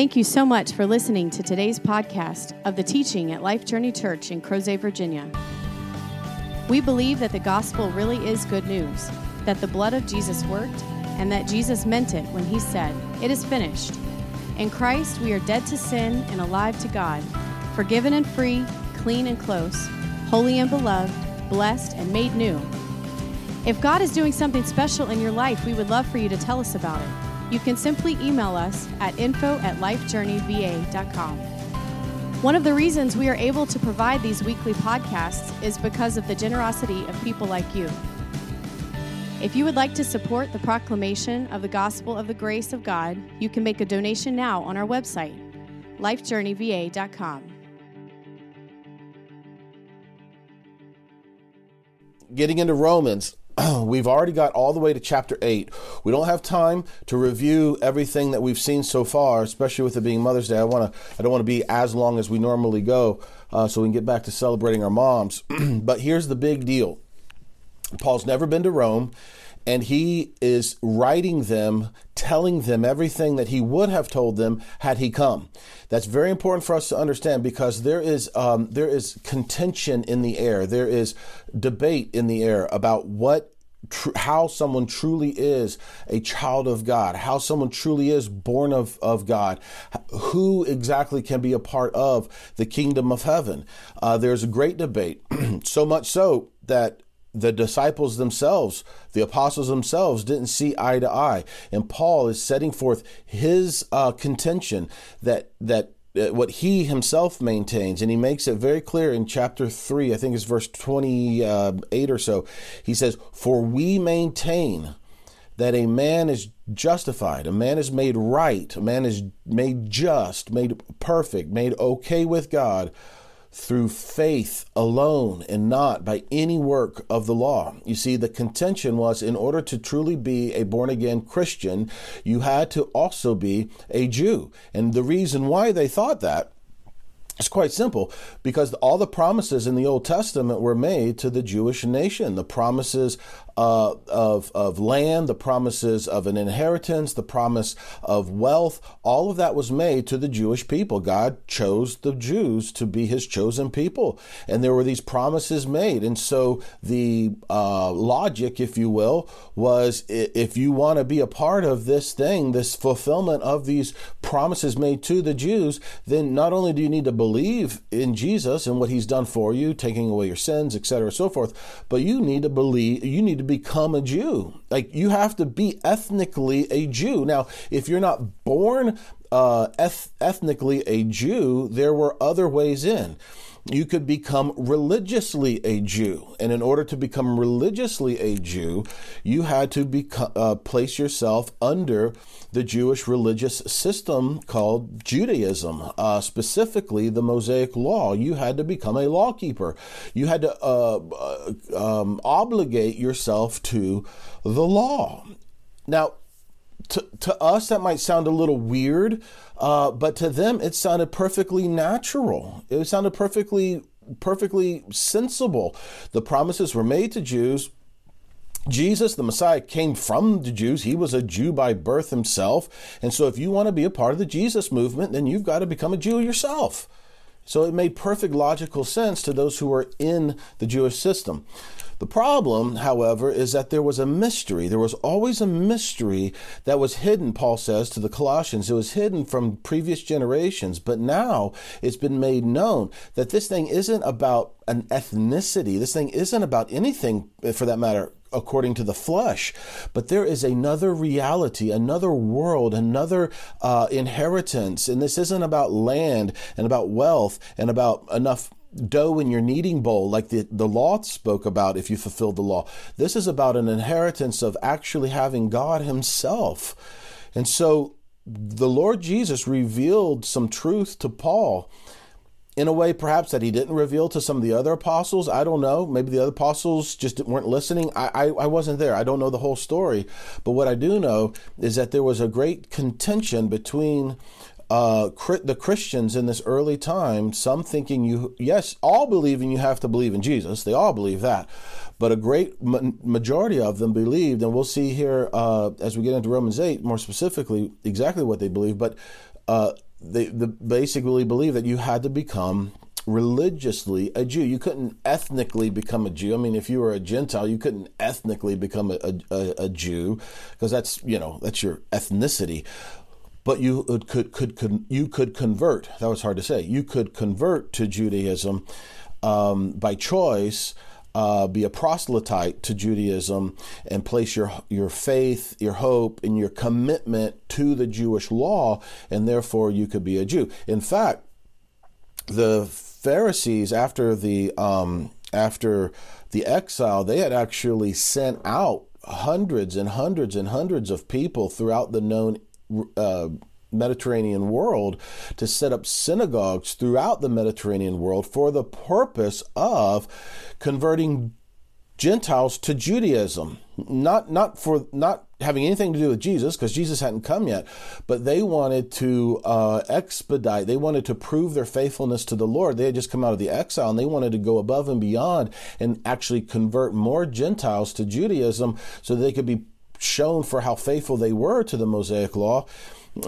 Thank you so much for listening to today's podcast of the teaching at Life Journey Church in Crozet, Virginia. We believe that the gospel really is good news, that the blood of Jesus worked, and that Jesus meant it when he said, It is finished. In Christ, we are dead to sin and alive to God, forgiven and free, clean and close, holy and beloved, blessed and made new. If God is doing something special in your life, we would love for you to tell us about it you can simply email us at info at lifejourneyva.com. One of the reasons we are able to provide these weekly podcasts is because of the generosity of people like you. If you would like to support the proclamation of the gospel of the grace of God, you can make a donation now on our website, lifejourneyva.com. Getting into Romans, we've already got all the way to chapter 8. We don't have time to review everything that we've seen so far, especially with it being Mother's Day. I want to I don't want to be as long as we normally go uh, so we can get back to celebrating our moms. but here's the big deal. Paul's never been to Rome and he is writing them, telling them everything that he would have told them had he come. That's very important for us to understand because there is um, there is contention in the air. There is debate in the air about what Tr- how someone truly is a child of God, how someone truly is born of, of God, who exactly can be a part of the kingdom of heaven. Uh, there's a great debate, so much so that the disciples themselves, the apostles themselves, didn't see eye to eye. And Paul is setting forth his uh, contention that that uh, what he himself maintains, and he makes it very clear in chapter three. I think it's verse twenty-eight or so. He says, "For we maintain." That a man is justified, a man is made right, a man is made just, made perfect, made okay with God through faith alone and not by any work of the law. You see, the contention was in order to truly be a born again Christian, you had to also be a Jew. And the reason why they thought that it's quite simple because all the promises in the Old Testament were made to the Jewish nation. The promises uh, of, of land, the promises of an inheritance, the promise of wealth, all of that was made to the Jewish people. God chose the Jews to be his chosen people. And there were these promises made. And so the uh, logic, if you will, was if you want to be a part of this thing, this fulfillment of these promises made to the Jews, then not only do you need to believe in Jesus and what he's done for you, taking away your sins, etc., so forth, but you need to believe, you need to become a Jew. Like you have to be ethnically a Jew. Now, if you're not born uh, eth- ethnically a Jew, there were other ways in you could become religiously a Jew. And in order to become religiously a Jew, you had to beco- uh, place yourself under the Jewish religious system called Judaism, uh, specifically the Mosaic Law. You had to become a lawkeeper. You had to uh, uh um, obligate yourself to the law. Now, to, to us, that might sound a little weird, uh, but to them, it sounded perfectly natural. It sounded perfectly, perfectly sensible. The promises were made to Jews. Jesus, the Messiah, came from the Jews. He was a Jew by birth himself. And so, if you want to be a part of the Jesus movement, then you've got to become a Jew yourself. So, it made perfect logical sense to those who were in the Jewish system. The problem, however, is that there was a mystery. There was always a mystery that was hidden, Paul says to the Colossians. It was hidden from previous generations, but now it's been made known that this thing isn't about an ethnicity. This thing isn't about anything, for that matter, according to the flesh. But there is another reality, another world, another uh, inheritance. And this isn't about land and about wealth and about enough dough in your kneading bowl, like the, the law spoke about if you fulfilled the law. This is about an inheritance of actually having God Himself. And so the Lord Jesus revealed some truth to Paul in a way perhaps that he didn't reveal to some of the other apostles. I don't know. Maybe the other apostles just weren't listening. I, I, I, wasn't there. I don't know the whole story. But what I do know is that there was a great contention between uh, the Christians in this early time, some thinking you, yes, all believing you have to believe in Jesus. They all believe that. But a great ma- majority of them believed, and we'll see here uh, as we get into Romans 8 more specifically exactly what they believe. But uh, they, they basically believe that you had to become religiously a Jew. You couldn't ethnically become a Jew. I mean, if you were a Gentile, you couldn't ethnically become a, a, a Jew because that's you know that's your ethnicity. But you could, could could you could convert. That was hard to say. You could convert to Judaism um, by choice. Uh, be a proselyte to Judaism and place your your faith, your hope, and your commitment to the Jewish law, and therefore you could be a Jew. In fact, the Pharisees after the um, after the exile, they had actually sent out hundreds and hundreds and hundreds of people throughout the known uh, Mediterranean world to set up synagogues throughout the Mediterranean world for the purpose of converting Gentiles to Judaism. Not not for not having anything to do with Jesus because Jesus hadn't come yet, but they wanted to uh, expedite. They wanted to prove their faithfulness to the Lord. They had just come out of the exile and they wanted to go above and beyond and actually convert more Gentiles to Judaism so they could be shown for how faithful they were to the Mosaic law.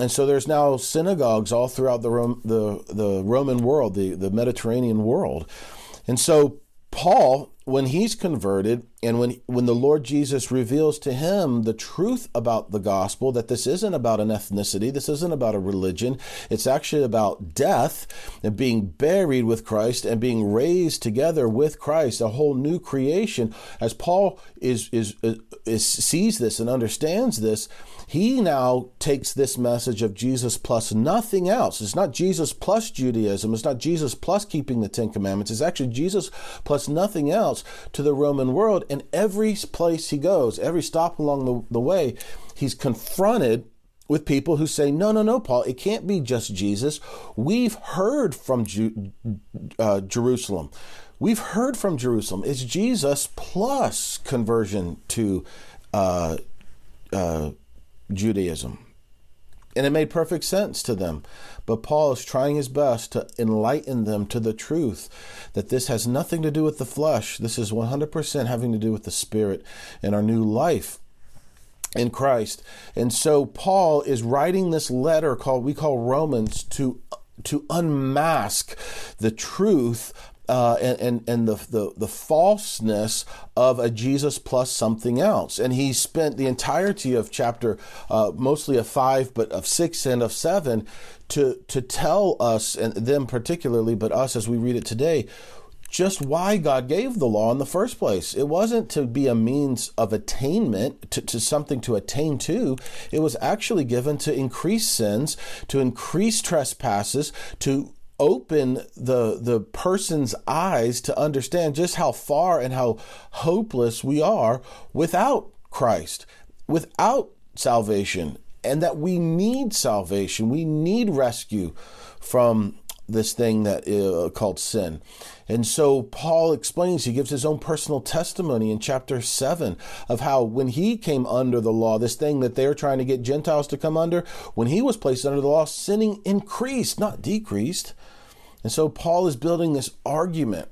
And so there's now synagogues all throughout the the the Roman world, the the Mediterranean world, and so Paul when he's converted and when when the Lord Jesus reveals to him the truth about the gospel that this isn't about an ethnicity this isn't about a religion it's actually about death and being buried with Christ and being raised together with Christ a whole new creation. As Paul is is, is sees this and understands this he now takes this message of Jesus plus nothing else. It's not Jesus plus Judaism. It's not Jesus plus keeping the Ten Commandments. It's actually Jesus plus nothing else to the Roman world. And every place he goes, every stop along the, the way, he's confronted with people who say, no, no, no, Paul, it can't be just Jesus. We've heard from Ju- uh, Jerusalem. We've heard from Jerusalem. It's Jesus plus conversion to uh, uh, Judaism. And it made perfect sense to them. But Paul is trying his best to enlighten them to the truth that this has nothing to do with the flesh. This is 100% having to do with the spirit and our new life in Christ. And so Paul is writing this letter called we call Romans to to unmask the truth uh, and, and, and the, the, the falseness of a Jesus plus something else. And he spent the entirety of chapter, uh, mostly of five, but of six and of seven, to, to tell us, and them particularly, but us as we read it today, just why God gave the law in the first place. It wasn't to be a means of attainment, to, to, something to attain to. It was actually given to increase sins, to increase trespasses, to open the the person's eyes to understand just how far and how hopeless we are without Christ, without salvation, and that we need salvation. We need rescue from this thing that uh, called sin. And so Paul explains, he gives his own personal testimony in chapter 7 of how when he came under the law, this thing that they're trying to get Gentiles to come under, when he was placed under the law, sinning increased, not decreased. And so Paul is building this argument.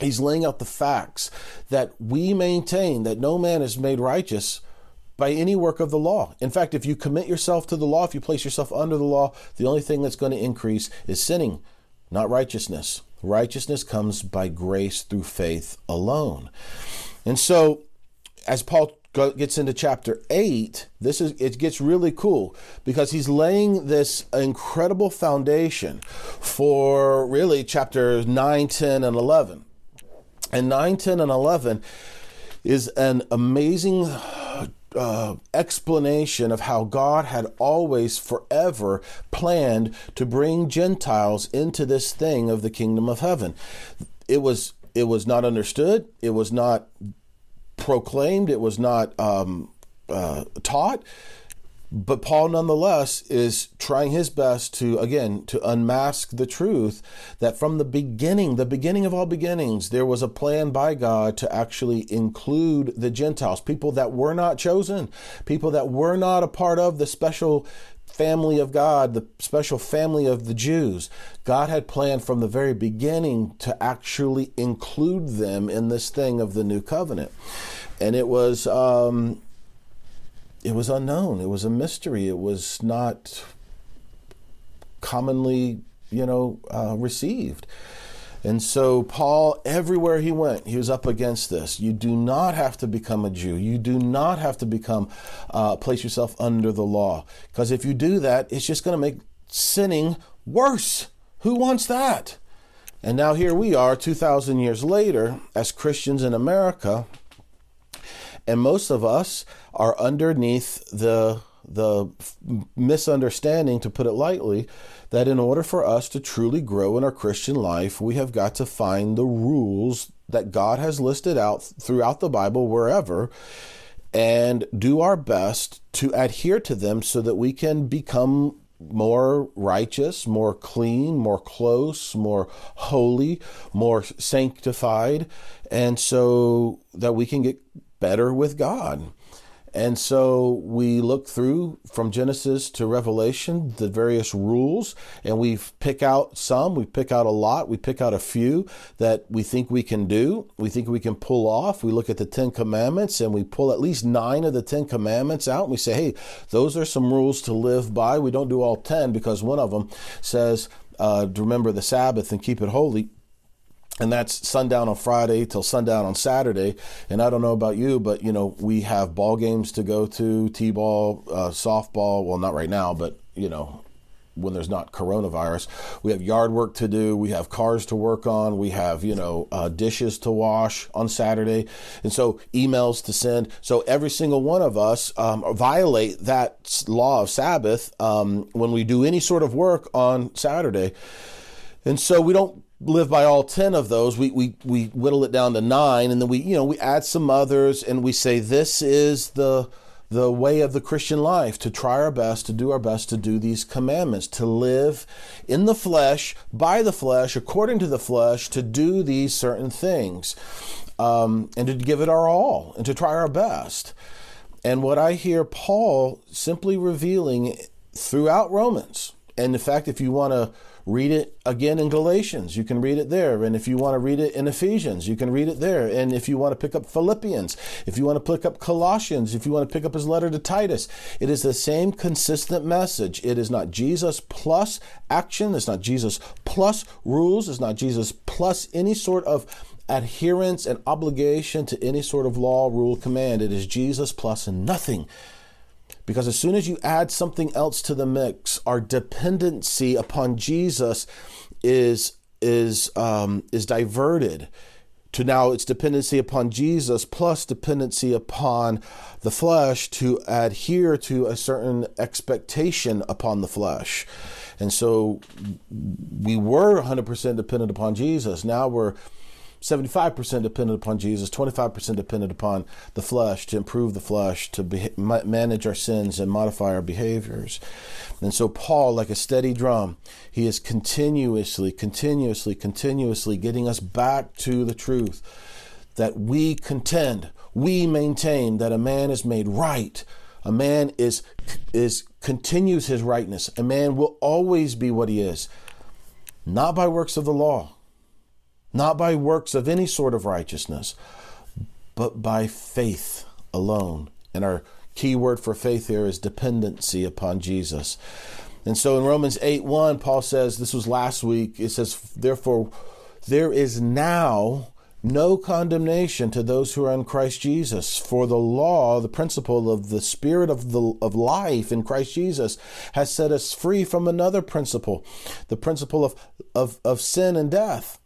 He's laying out the facts that we maintain that no man is made righteous by any work of the law. In fact, if you commit yourself to the law, if you place yourself under the law, the only thing that's going to increase is sinning, not righteousness. Righteousness comes by grace through faith alone. And so, as Paul gets into chapter 8 this is it gets really cool because he's laying this incredible foundation for really chapters 9 10 and 11 and 9 10 and 11 is an amazing uh, explanation of how God had always forever planned to bring Gentiles into this thing of the kingdom of heaven. It was it was not understood. It was not proclaimed, it was not um, uh, taught. But Paul, nonetheless, is trying his best to, again, to unmask the truth that from the beginning, the beginning of all beginnings, there was a plan by God to actually include the Gentiles, people that were not chosen, people that were not a part of the special family of God, the special family of the Jews. God had planned from the very beginning to actually include them in this thing of the new covenant. And it was um, it was unknown. It was a mystery. It was not commonly, you know, uh, received. And so, Paul, everywhere he went, he was up against this. You do not have to become a Jew. You do not have to become, uh, place yourself under the law. Because if you do that, it's just going to make sinning worse. Who wants that? And now here we are, 2,000 years later, as Christians in America, and most of us are underneath the the misunderstanding, to put it lightly, that in order for us to truly grow in our Christian life, we have got to find the rules that God has listed out throughout the Bible, wherever, and do our best to adhere to them so that we can become more righteous, more clean, more close, more holy, more sanctified, and so that we can get better with God. And so we look through from Genesis to Revelation the various rules, and we pick out some, we pick out a lot, we pick out a few that we think we can do, we think we can pull off. We look at the Ten Commandments and we pull at least nine of the Ten Commandments out, and we say, hey, those are some rules to live by. We don't do all ten because one of them says, uh, remember the Sabbath and keep it holy and that's sundown on Friday till sundown on Saturday. And I don't know about you, but you know we have ball games to go to, t-ball, uh, softball. Well, not right now, but you know when there's not coronavirus, we have yard work to do, we have cars to work on, we have you know uh, dishes to wash on Saturday, and so emails to send. So every single one of us um, violate that law of Sabbath um, when we do any sort of work on Saturday. And so we don't live by all 10 of those we, we we whittle it down to nine and then we you know we add some others and we say this is the the way of the christian life to try our best to do our best to do these commandments to live in the flesh by the flesh according to the flesh to do these certain things um, and to give it our all and to try our best. And what i hear paul simply revealing throughout romans and in fact if you want to read it again in Galatians. You can read it there. And if you want to read it in Ephesians, you can read it there. And if you want to pick up Philippians, if you want to pick up Colossians, if you want to pick up his letter to Titus, it is the same consistent message. It is not Jesus plus action. It's not Jesus plus rules. It's not Jesus plus any sort of adherence and obligation to any sort of law, rule, command. It is Jesus plus nothing. Because as soon as you add something else to the mix, our dependency upon Jesus is is um, is diverted to now its dependency upon Jesus plus dependency upon the flesh to adhere to a certain expectation upon the flesh. And so we were 100% dependent upon Jesus. Now we're 75% dependent upon Jesus, 25% dependent upon the flesh to improve the flesh, to be, manage our sins and modify our behaviors. And so, Paul, like a steady drum, he is continuously, continuously, continuously getting us back to the truth that we contend, we maintain that a man is made right. A man is is continues his rightness. A man will always be what he is, not by works of the law, not by works of any sort of righteousness, but by faith alone. And our key word for faith here is dependency upon Jesus. And so in Romans 8 1, Paul says, this was last week, it says, Therefore, there is now no condemnation to those who are in Christ Jesus. For the law, the principle of the spirit of the of life in Christ Jesus, has set us free from another principle, the principle of, of, of sin and death.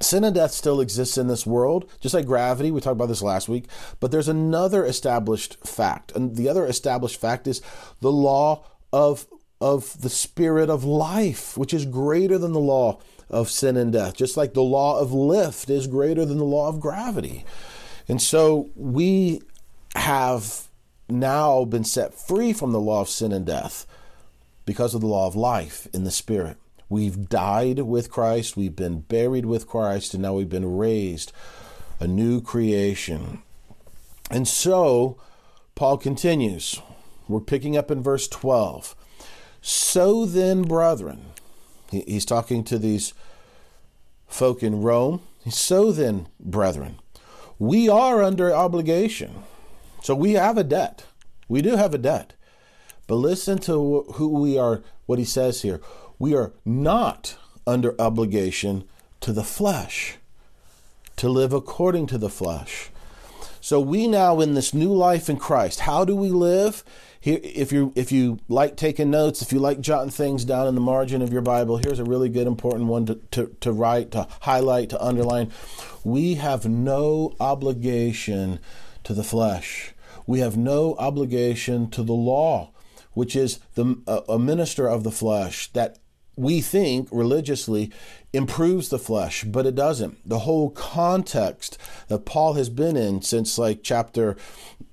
Sin and death still exists in this world, just like gravity. We talked about this last week. But there's another established fact. And the other established fact is the law of, of the spirit of life, which is greater than the law of sin and death, just like the law of lift is greater than the law of gravity. And so we have now been set free from the law of sin and death because of the law of life in the spirit. We've died with Christ, we've been buried with Christ, and now we've been raised a new creation. And so, Paul continues. We're picking up in verse 12. So then, brethren, he's talking to these folk in Rome. So then, brethren, we are under obligation. So we have a debt. We do have a debt. But listen to who we are, what he says here. We are not under obligation to the flesh, to live according to the flesh. So we now in this new life in Christ, how do we live? Here, if you if you like taking notes, if you like jotting things down in the margin of your Bible, here's a really good important one to, to, to write, to highlight, to underline. We have no obligation to the flesh. We have no obligation to the law, which is the a minister of the flesh that we think religiously improves the flesh, but it doesn't. The whole context that Paul has been in since like chapter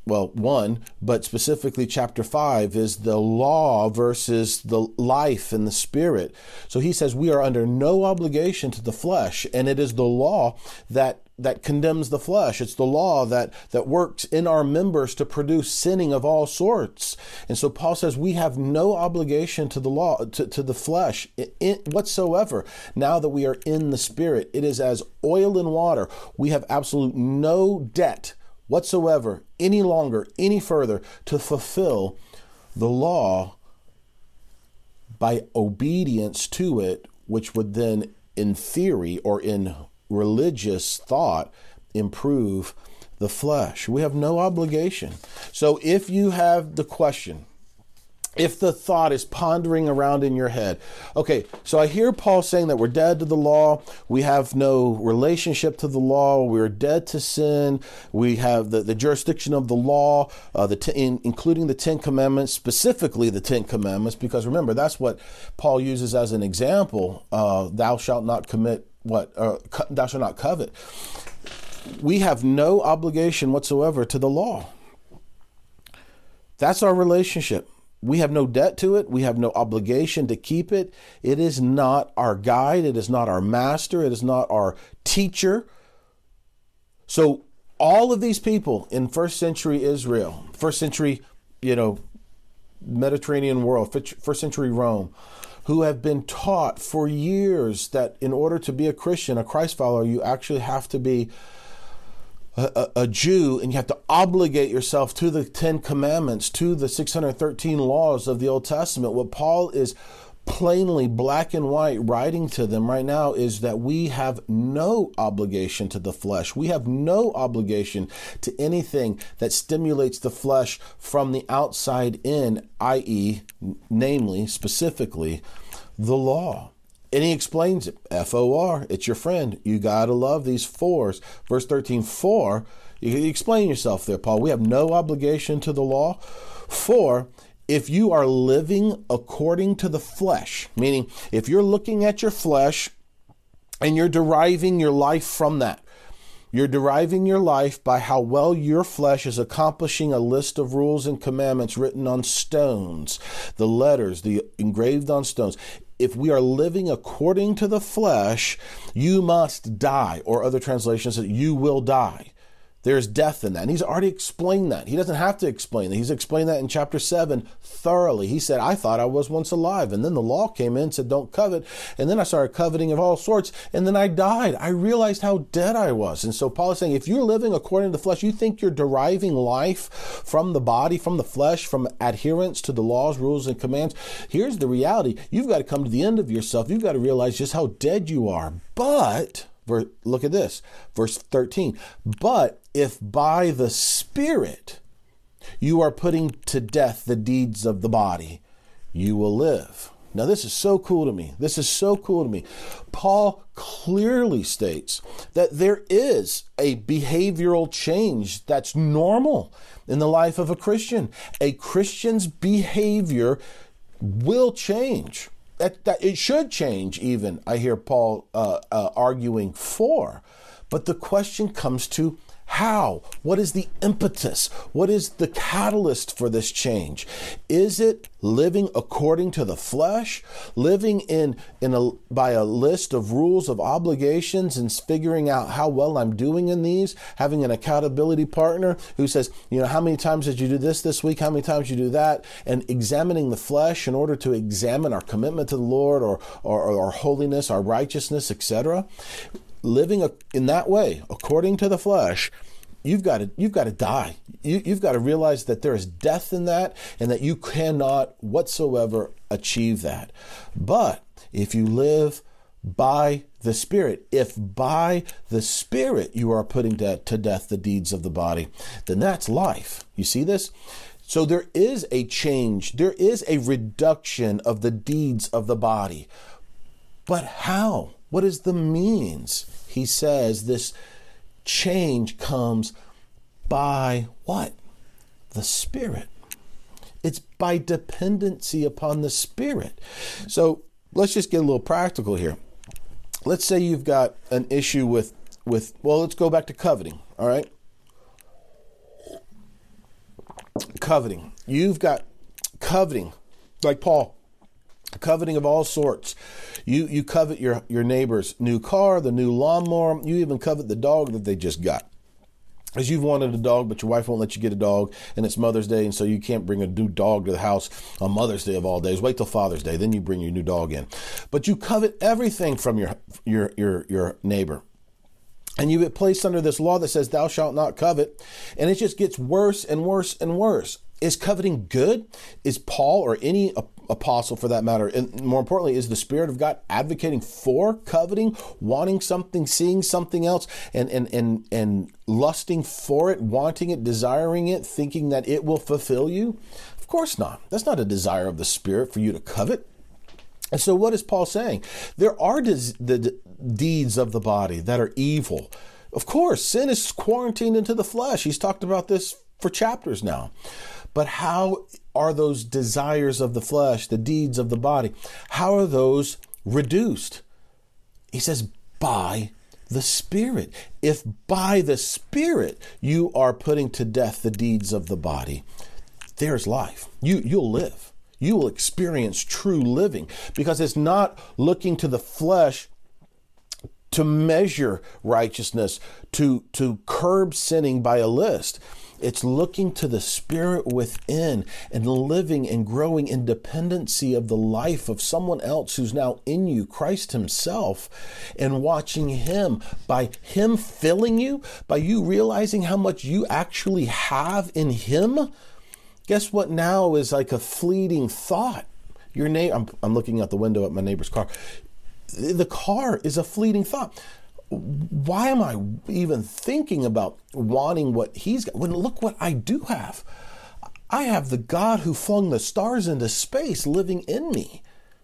well, one, but specifically chapter five is the law versus the life and the spirit. So he says we are under no obligation to the flesh, and it is the law that that condemns the flesh. It's the law that, that works in our members to produce sinning of all sorts. And so Paul says we have no obligation to the law, to, to the flesh in, whatsoever. Now that we are in the spirit, it is as oil and water. We have absolute no debt whatsoever any longer, any further to fulfill the law by obedience to it, which would then, in theory or in religious thought improve the flesh. We have no obligation. So if you have the question, if the thought is pondering around in your head, okay, so I hear Paul saying that we're dead to the law, we have no relationship to the law, we're dead to sin, we have the, the jurisdiction of the law, uh, the in, including the Ten Commandments, specifically the Ten Commandments, because remember, that's what Paul uses as an example uh, thou shalt not commit what uh, thou shalt not covet. We have no obligation whatsoever to the law. That's our relationship. We have no debt to it. We have no obligation to keep it. It is not our guide. It is not our master. It is not our teacher. So, all of these people in first century Israel, first century, you know, Mediterranean world, first century Rome, who have been taught for years that in order to be a Christian, a Christ follower, you actually have to be a, a, Jew and you have to obligate yourself to the Ten Commandments, to the 613 laws of the Old Testament. What Paul is plainly black and white writing to them right now is that we have no obligation to the flesh. We have no obligation to anything that stimulates the flesh from the outside in, i.e., namely, specifically, the law. And he explains it F O R, it's your friend. You got to love these fours. Verse 13, for, you explain yourself there, Paul. We have no obligation to the law. For, if you are living according to the flesh, meaning if you're looking at your flesh and you're deriving your life from that, you're deriving your life by how well your flesh is accomplishing a list of rules and commandments written on stones, the letters, the engraved on stones. If we are living according to the flesh, you must die, or other translations that you will die. There's death in that. And he's already explained that. He doesn't have to explain that. He's explained that in chapter 7 thoroughly. He said, I thought I was once alive. And then the law came in and said, don't covet. And then I started coveting of all sorts. And then I died. I realized how dead I was. And so Paul is saying, if you're living according to the flesh, you think you're deriving life from the body, from the flesh, from adherence to the laws, rules, and commands. Here's the reality. You've got to come to the end of yourself. You've got to realize just how dead you are. But Look at this, verse 13. But if by the Spirit you are putting to death the deeds of the body, you will live. Now, this is so cool to me. This is so cool to me. Paul clearly states that there is a behavioral change that's normal in the life of a Christian. A Christian's behavior will change that, that it should change even i hear paul uh, uh, arguing for. But the question comes to how? What is the impetus? What is the catalyst for this change? Is it living according to the flesh, living in in a by a list of rules of obligations and figuring out how well I'm doing in these, having an accountability partner who says, you know, how many times did you do this this week? How many times did you do that? And examining the flesh in order to examine our commitment to the Lord or or, or our holiness, our righteousness, etc living in that way, according to the flesh, you've got to you've got to die. You, you've got to realize that there is death in that, and that you cannot whatsoever achieve that. But if you live by the Spirit, if by the Spirit you are putting to, to death the deeds of the body, then that's life. You see this? So there is a change, there is a reduction of the deeds of the body. But how? What is the means? He says this change comes by what? The Spirit. It's by dependency upon the Spirit. So let's just get a little practical here. Let's say you've got an issue with with well, let's go back to coveting, all right? Coveting. You've got coveting, like Paul, coveting of all sorts. You you covet your your neighbor's new car, the new lawnmower. You even covet the dog that they just got. As you've wanted a dog, but your wife won't let you get a dog, and it's Mother's Day, and so you can't bring a new dog to the house on Mother's Day of all days. Wait till Father's Day, then you bring your new dog in. But you covet everything from your your your your neighbor. And you get placed under this law that says, Thou shalt not covet. And it just gets worse and worse and worse. Is coveting good? Is Paul or any apostle for that matter, and more importantly, is the Spirit of God advocating for coveting, wanting something, seeing something else, and and and and lusting for it, wanting it, desiring it, thinking that it will fulfill you? Of course not. That's not a desire of the Spirit for you to covet. And so, what is Paul saying? There are des- the deeds of the body that are evil. Of course, sin is quarantined into the flesh. He's talked about this for chapters now. But how are those desires of the flesh, the deeds of the body, how are those reduced? He says, by the Spirit. If by the Spirit you are putting to death the deeds of the body, there's life. You, you'll live. You will experience true living because it's not looking to the flesh to measure righteousness, to, to curb sinning by a list. It's looking to the spirit within and living and growing in dependency of the life of someone else who's now in you, Christ Himself, and watching Him by Him filling you, by you realizing how much you actually have in Him. Guess what now is like a fleeting thought? Your name, I'm, I'm looking out the window at my neighbor's car. The car is a fleeting thought why am I even thinking about wanting what he's got? When look what I do have. I have the God who flung the stars into space living in me.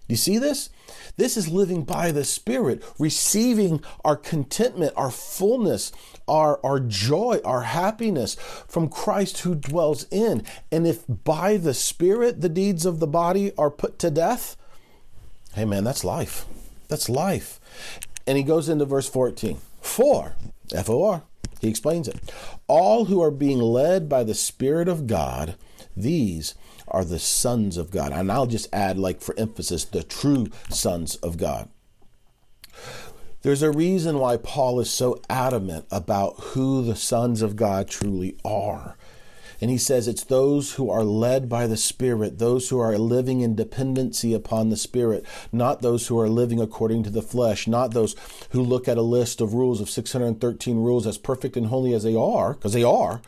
Do you see this? This is living by the Spirit, receiving our contentment, our fullness, our, our joy, our happiness from Christ who dwells in. And if by the Spirit the deeds of the body are put to death, hey man, that's life. That's life. And he goes into verse 14. For, F O R, he explains it. All who are being led by the Spirit of God, these are the sons of God. And I'll just add, like for emphasis, the true sons of God. There's a reason why Paul is so adamant about who the sons of God truly are. And he says it's those who are led by the Spirit, those who are living in dependency upon the Spirit, not those who are living according to the flesh, not those who look at a list of rules of 613 rules as perfect and holy as they are, because they are,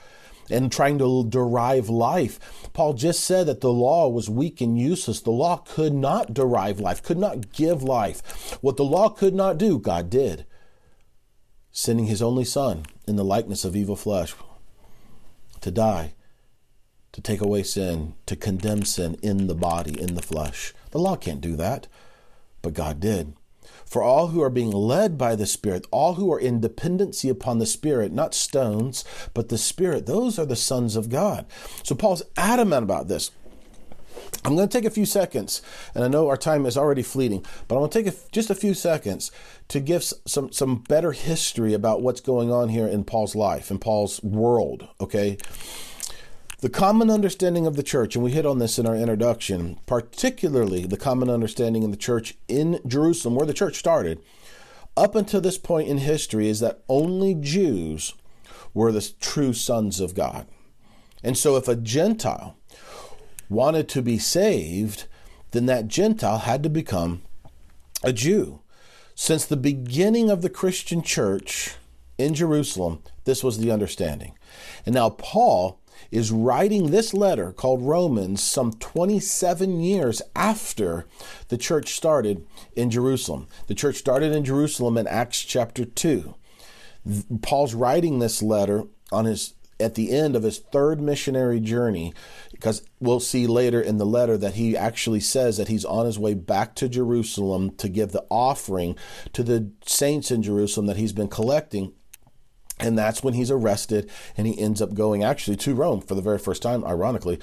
and trying to derive life. Paul just said that the law was weak and useless. The law could not derive life, could not give life. What the law could not do, God did, sending his only Son in the likeness of evil flesh to die to take away sin, to condemn sin in the body, in the flesh. The law can't do that, but God did. For all who are being led by the Spirit, all who are in dependency upon the Spirit, not stones, but the Spirit, those are the sons of God. So Paul's adamant about this. I'm going to take a few seconds, and I know our time is already fleeting, but I'm going to take a, just a few seconds to give some some better history about what's going on here in Paul's life, in Paul's world. Okay, the common understanding of the church, and we hit on this in our introduction, particularly the common understanding in the church in Jerusalem, where the church started, up until this point in history, is that only Jews were the true sons of God. And so if a Gentile wanted to be saved, then that Gentile had to become a Jew. Since the beginning of the Christian church in Jerusalem, This was the understanding. And now Paul is writing this letter called Romans some 27 years after the church started in Jerusalem. The church started in Jerusalem in Acts chapter 2. Paul's writing this letter on his at the end of his third missionary journey because we'll see later in the letter that he actually says that he's on his way back to Jerusalem to give the offering to the saints in Jerusalem that he's been collecting and that's when he's arrested and he ends up going actually to Rome for the very first time, ironically.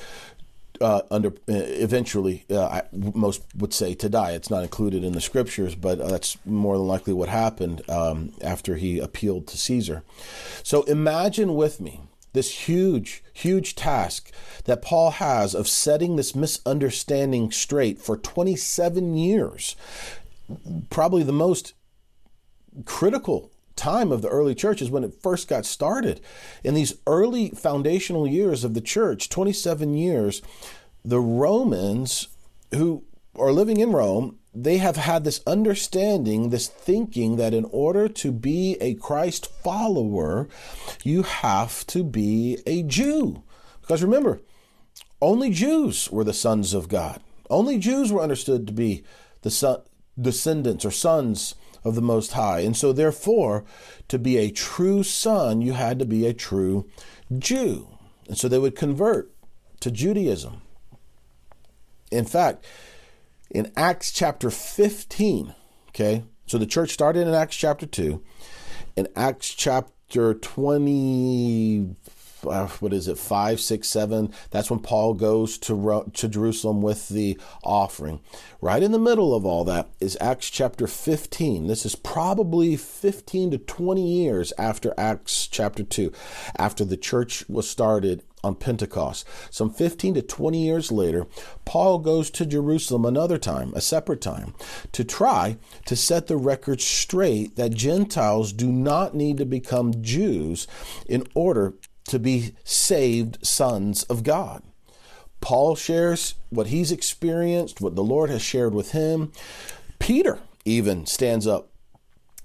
Uh, under uh, eventually, uh, most would say to die. It's not included in the scriptures, but that's more than likely what happened um, after he appealed to Caesar. So imagine with me this huge, huge task that Paul has of setting this misunderstanding straight for 27 years. Probably the most critical time of the early church is when it first got started. In these early foundational years of the church, 27 years, the Romans who are living in Rome, they have had this understanding, this thinking that in order to be a Christ follower, you have to be a Jew. Because remember, only Jews were the sons of God. Only Jews were understood to be the son, descendants or sons of the Most High. And so, therefore, to be a true son, you had to be a true Jew. And so they would convert to Judaism. In fact, in Acts chapter 15, okay, so the church started in Acts chapter 2. In Acts chapter 20, uh, what is it, five, six, seven. That's when Paul goes to, to Jerusalem with the offering. Right in the middle of all that is Acts chapter 15. This is probably 15 to 20 years after Acts chapter 2, after the church was started on Pentecost. Some 15 to 20 years later, Paul goes to Jerusalem another time, a separate time, to try to set the record straight that Gentiles do not need to become Jews in order to be saved sons of God. Paul shares what he's experienced, what the Lord has shared with him. Peter even stands up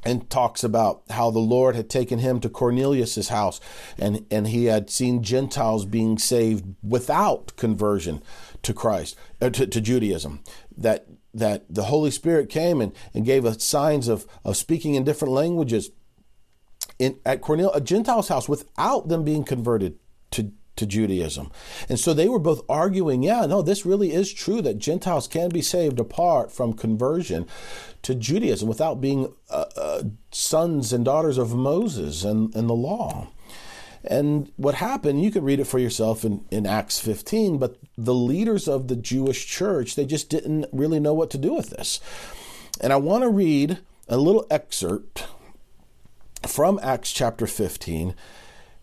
and talks about how the Lord had taken him to Cornelius's house and, and he had seen Gentiles being saved without conversion to Christ, uh, to, to Judaism. That that the Holy Spirit came and, and gave us signs of, of speaking in different languages in at Cornel a Gentile's house without them being converted to to Judaism. And so they were both arguing, yeah, no, this really is true that Gentiles can be saved apart from conversion to Judaism without being uh, uh, sons and daughters of Moses and, and the law. And what happened, you can read it for yourself in, in Acts 15, but the leaders of the Jewish church, they just didn't really know what to do with this. And I want to read a little excerpt from Acts chapter 15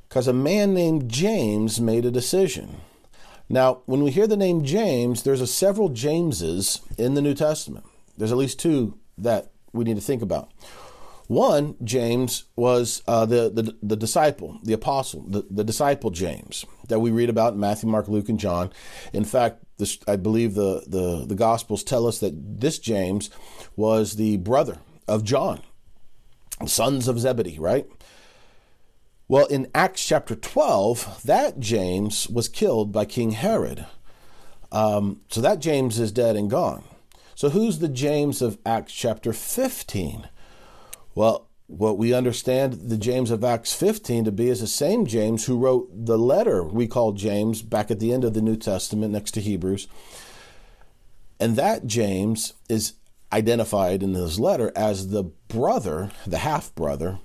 because a man named James made a decision. Now, when we hear the name James, there's a several Jameses in the New Testament. There's at least two that we need to think about. One, James, was uh, the, the, the disciple, the apostle, the, the disciple James that we read about in Matthew, Mark, Luke, and John. In fact, this, I believe the, the, the Gospels tell us that this James was the brother of John, sons of Zebedee, right? Well, in Acts chapter 12, that James was killed by King Herod. Um, so that James is dead and gone. So who's the James of Acts chapter 15? Well, what we understand the James of Acts 15 to be is the same James who wrote the letter we call James back at the end of the New Testament next to Hebrews. And that James is identified in his letter as the brother, the half brother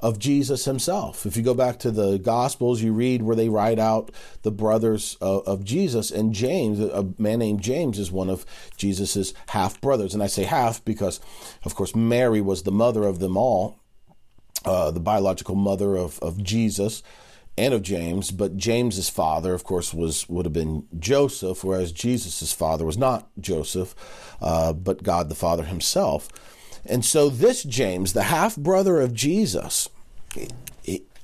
of Jesus himself. If you go back to the Gospels, you read where they write out the brothers of, of Jesus, and James, a man named James, is one of Jesus's half brothers. And I say half because, of course, Mary was the mother of them all, uh, the biological mother of, of Jesus and of James, but James's father, of course, was would have been Joseph, whereas Jesus's father was not Joseph, uh, but God the Father Himself. And so this James, the half brother of Jesus,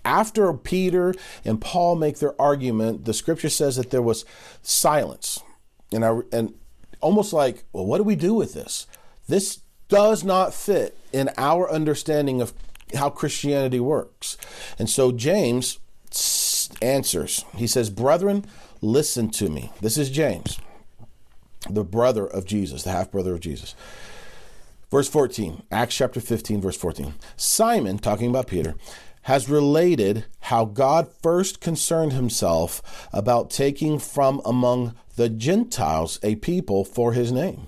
after Peter and Paul make their argument, the Scripture says that there was silence, and I, and almost like, well, what do we do with this? This does not fit in our understanding of how Christianity works. And so James answers. He says, Brethren, listen to me. This is James, the brother of Jesus, the half brother of Jesus. Verse 14, Acts chapter 15, verse 14. Simon, talking about Peter, has related how God first concerned himself about taking from among the Gentiles a people for his name.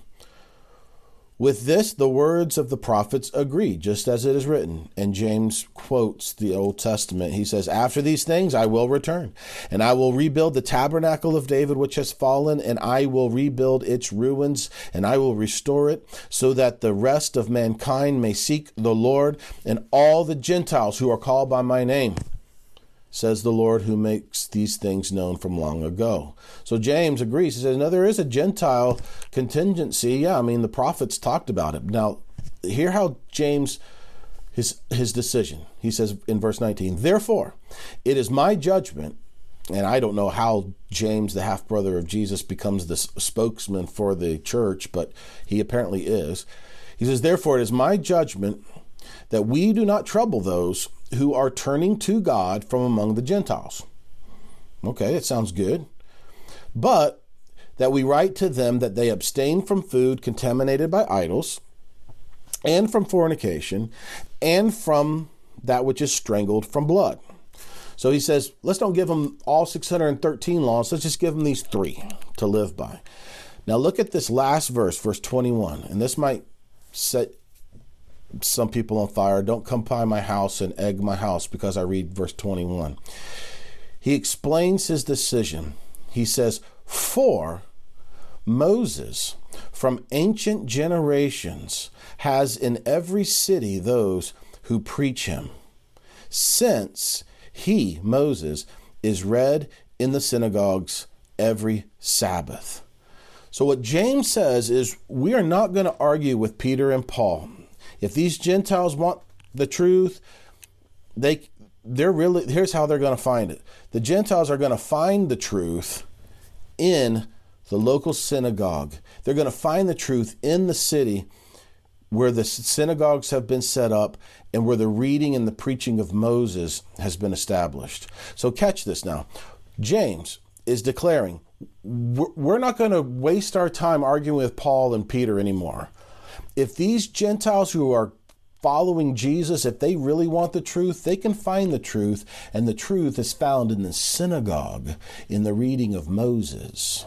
With this, the words of the prophets agree, just as it is written. And James quotes the Old Testament. He says, After these things I will return, and I will rebuild the tabernacle of David which has fallen, and I will rebuild its ruins, and I will restore it, so that the rest of mankind may seek the Lord, and all the Gentiles who are called by my name says the Lord who makes these things known from long ago. So James agrees. He says, No, there is a Gentile contingency. Yeah, I mean, the prophets talked about it. Now, hear how James. His, his decision. He says in verse 19, Therefore, it is my judgment and I don't know how James, the half brother of Jesus, becomes the spokesman for the church, but he apparently is. He says, Therefore, it is my judgment that we do not trouble those who are turning to God from among the Gentiles. Okay, that sounds good. But that we write to them that they abstain from food contaminated by idols, and from fornication, and from that which is strangled from blood. So he says, let's don't give them all 613 laws, let's just give them these three to live by. Now look at this last verse, verse 21, and this might set some people on fire. Don't come by my house and egg my house because I read verse 21. He explains his decision. He says, For Moses from ancient generations has in every city those who preach him, since he, Moses, is read in the synagogues every Sabbath. So, what James says is, we are not going to argue with Peter and Paul. If these Gentiles want the truth, they they're really here's how they're going to find it. The Gentiles are going to find the truth in the local synagogue. They're going to find the truth in the city where the synagogues have been set up and where the reading and the preaching of Moses has been established. So catch this now. James is declaring we're not going to waste our time arguing with Paul and Peter anymore if these Gentiles who are following Jesus, if they really want the truth, they can find the truth, and the truth is found in the synagogue, in the reading of Moses.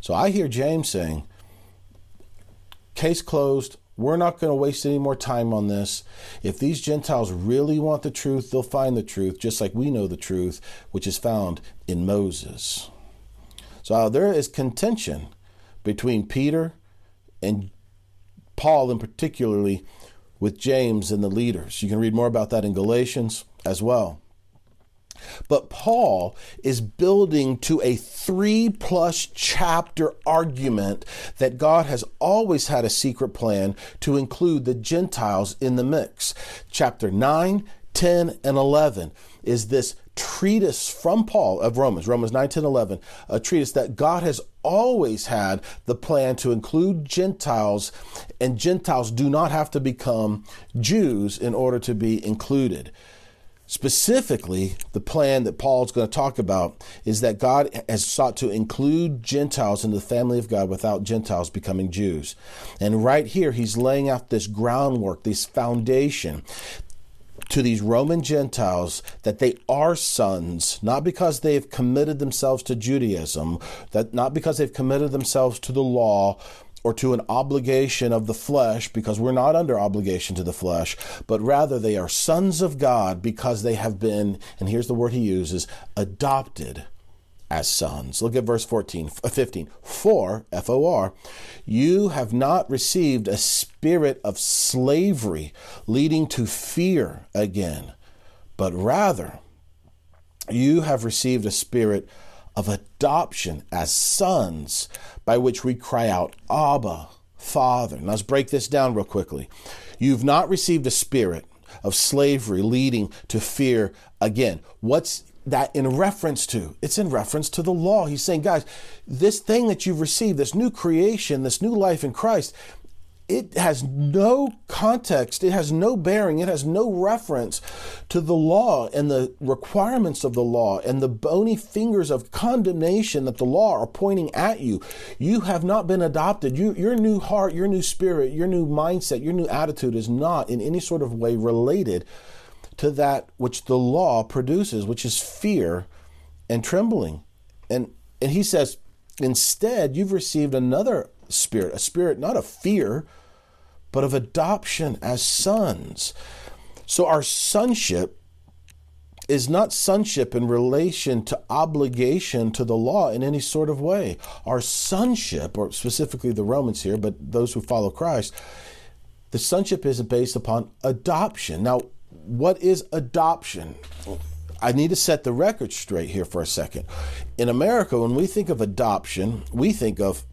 So I hear James saying, case closed. We're not going to waste any more time on this. If these Gentiles really want the truth, they'll find the truth, just like we know the truth, which is found in Moses. So uh, there is contention between Peter and Paul, in particularly with James and the leaders. You can read more about that in Galatians as well. But Paul is building to a three plus chapter argument that God has always had a secret plan to include the Gentiles in the mix. Chapter 9, 10, and 11 is this treatise from Paul of Romans, Romans 9, 10, 11, a treatise that God has always had the plan to include Gentiles, and Gentiles do not have to become Jews in order to be included. Specifically, the plan that Paul's going to talk about is that God has sought to include Gentiles in the family of God without Gentiles becoming Jews. And right here, he's laying out this groundwork, this foundation to these Roman Gentiles that they are sons, not because they have committed themselves to Judaism, that not because they've committed themselves to the law or to an obligation of the flesh, because we're not under obligation to the flesh, but rather they are sons of God because they have been, and here's the word he uses, adopted as sons. Look at verse 14, uh, 15. For, F O R, you have not received a spirit of slavery leading to fear again, but rather you have received a spirit of adoption as sons by which we cry out, Abba, Father. Now let's break this down real quickly. You've not received a spirit of slavery leading to fear again. What's that in reference to? It's in reference to the law. He's saying, guys, this thing that you've received, this new creation, this new life in Christ, it has no context, it has no bearing, it has no reference to the law and the requirements of the law and the bony fingers of condemnation that the law are pointing at you. You have not been adopted. You, your new heart, your new spirit, your new mindset, your new attitude is not in any sort of way related to that which the law produces, which is fear and trembling. And and he says, instead, you've received another spirit, a spirit not of fear, but of adoption as sons. So our sonship is not sonship in relation to obligation to the law in any sort of way. Our sonship, or specifically the Romans here, but those who follow Christ, the sonship is based upon adoption. Now, what is adoption? I need to set the record straight here for a second. In America, when we think of adoption, we think of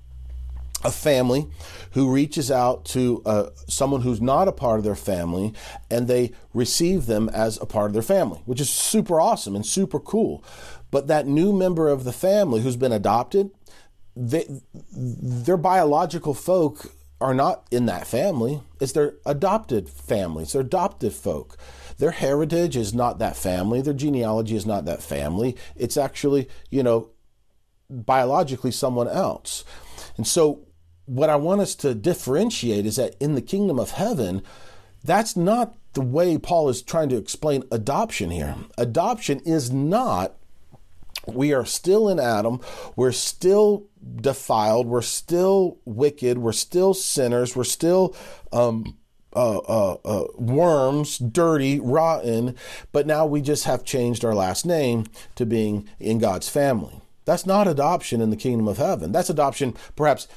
a family who reaches out to uh, someone who's not a part of their family and they receive them as a part of their family, which is super awesome and super cool. But that new member of the family who's been adopted, they, their biological folk are not in that family. It's their adopted family, it's their adopted folk. Their heritage is not that family, their genealogy is not that family. It's actually, you know, biologically someone else. And so what I want us to differentiate is that in the kingdom of heaven, that's not the way Paul is trying to explain adoption here. Adoption is not, we are still in Adam, we're still defiled, we're still wicked, we're still sinners, we're still um, uh, uh, uh, worms, dirty, rotten, but now we just have changed our last name to being in God's family. That's not adoption in the kingdom of heaven. That's adoption, perhaps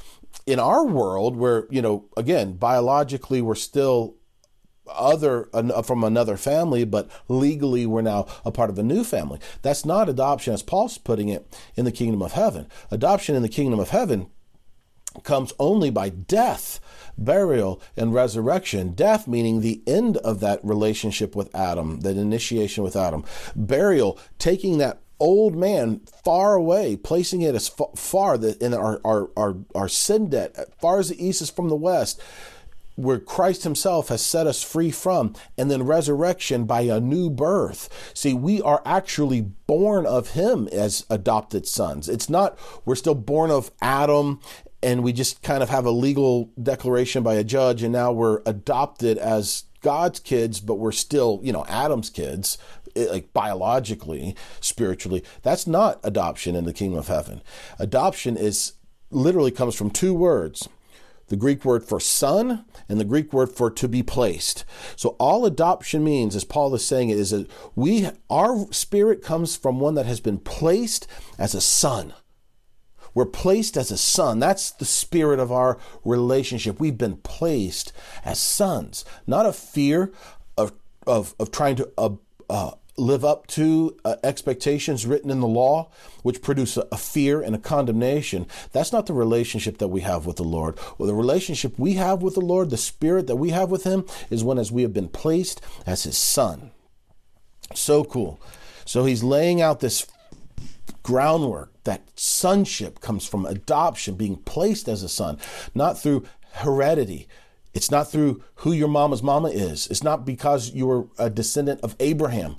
in our world where you know again biologically we're still other from another family but legally we're now a part of a new family that's not adoption as paul's putting it in the kingdom of heaven adoption in the kingdom of heaven comes only by death burial and resurrection death meaning the end of that relationship with adam that initiation with adam burial taking that old man far away, placing it as far, in our, our, our, our sin debt, as far as the east is from the west, where Christ Himself has set us free from, and then resurrection by a new birth. See, we are actually born of Him as adopted sons. It's not, we're still born of Adam and we just kind of have a legal declaration by a judge, and now we're adopted as God's kids, but we're still, you know, Adam's kids eh, like biologically, spiritually. That's not adoption in the kingdom of heaven. Adoption is literally comes from two words the Greek word for son and the Greek word for to be placed. So all adoption means, as Paul is saying it, is that we our spirit comes from one that has been placed as a son. We're placed as a son. That's the spirit of our relationship. We've been placed as sons, not a fear of of, of trying to uh, uh, live up to uh, expectations written in the law, which produce a, a, fear and a condemnation. That's not the relationship that we have with the Lord. Well, the relationship we have with the Lord, the spirit that we have with Him, is one as we have been placed as His Son. So cool. So He's laying out this groundwork that sonship comes from adoption, being placed as a son, not through heredity, it's not through who your mama's mama is. It's not because you were a descendant of Abraham.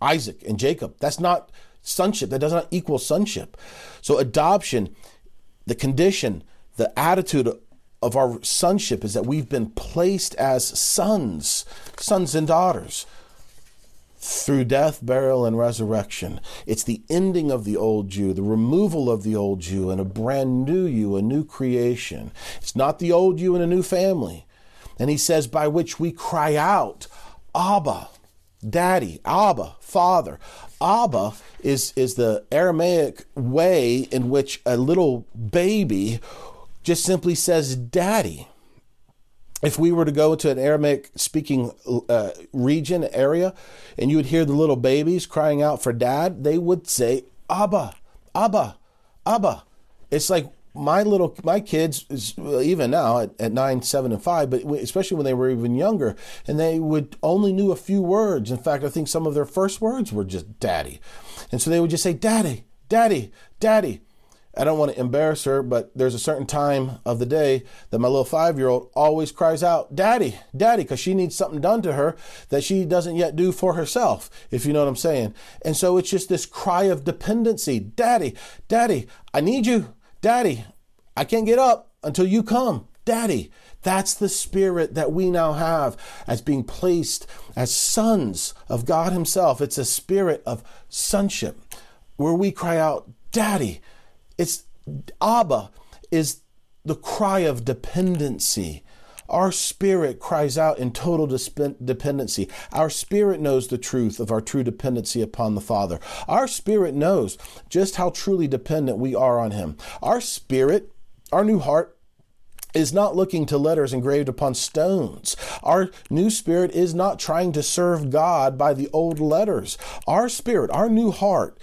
Isaac and Jacob. That's not sonship. That does not equal sonship. So, adoption, the condition, the attitude of our sonship is that we've been placed as sons, sons and daughters through death, burial, and resurrection. It's the ending of the old Jew, the removal of the old Jew, and a brand new you, a new creation. It's not the old you and a new family. And he says, by which we cry out, Abba, Daddy, Abba, Father. Abba is, is the Aramaic way in which a little baby just simply says daddy. If we were to go to an Aramaic speaking uh, region, area, and you would hear the little babies crying out for dad, they would say, Abba, Abba, Abba. It's like my little my kids even now at, at nine seven and five but especially when they were even younger and they would only knew a few words. In fact i think some of their first words were just daddy. And so they would just say daddy daddy daddy I don't want to embarrass her, but there's a certain time of the day that my little five year old always cries out, Daddy, Daddy, because she needs something done to her that she doesn't yet do for herself, if you know what I'm saying. And so it's just this cry of dependency Daddy, Daddy, I need you. Daddy, I can't get up until you come. Daddy. That's the spirit that we now have as being placed as sons of God Himself. It's a spirit of sonship where we cry out, Daddy. It's Abba is the cry of dependency. Our spirit cries out in total dependency. Our spirit knows the truth of our true dependency upon the Father. Our spirit knows just how truly dependent we are on Him. Our spirit, our new heart, is not looking to letters engraved upon stones. Our new spirit is not trying to serve God by the old letters. Our spirit, our new heart,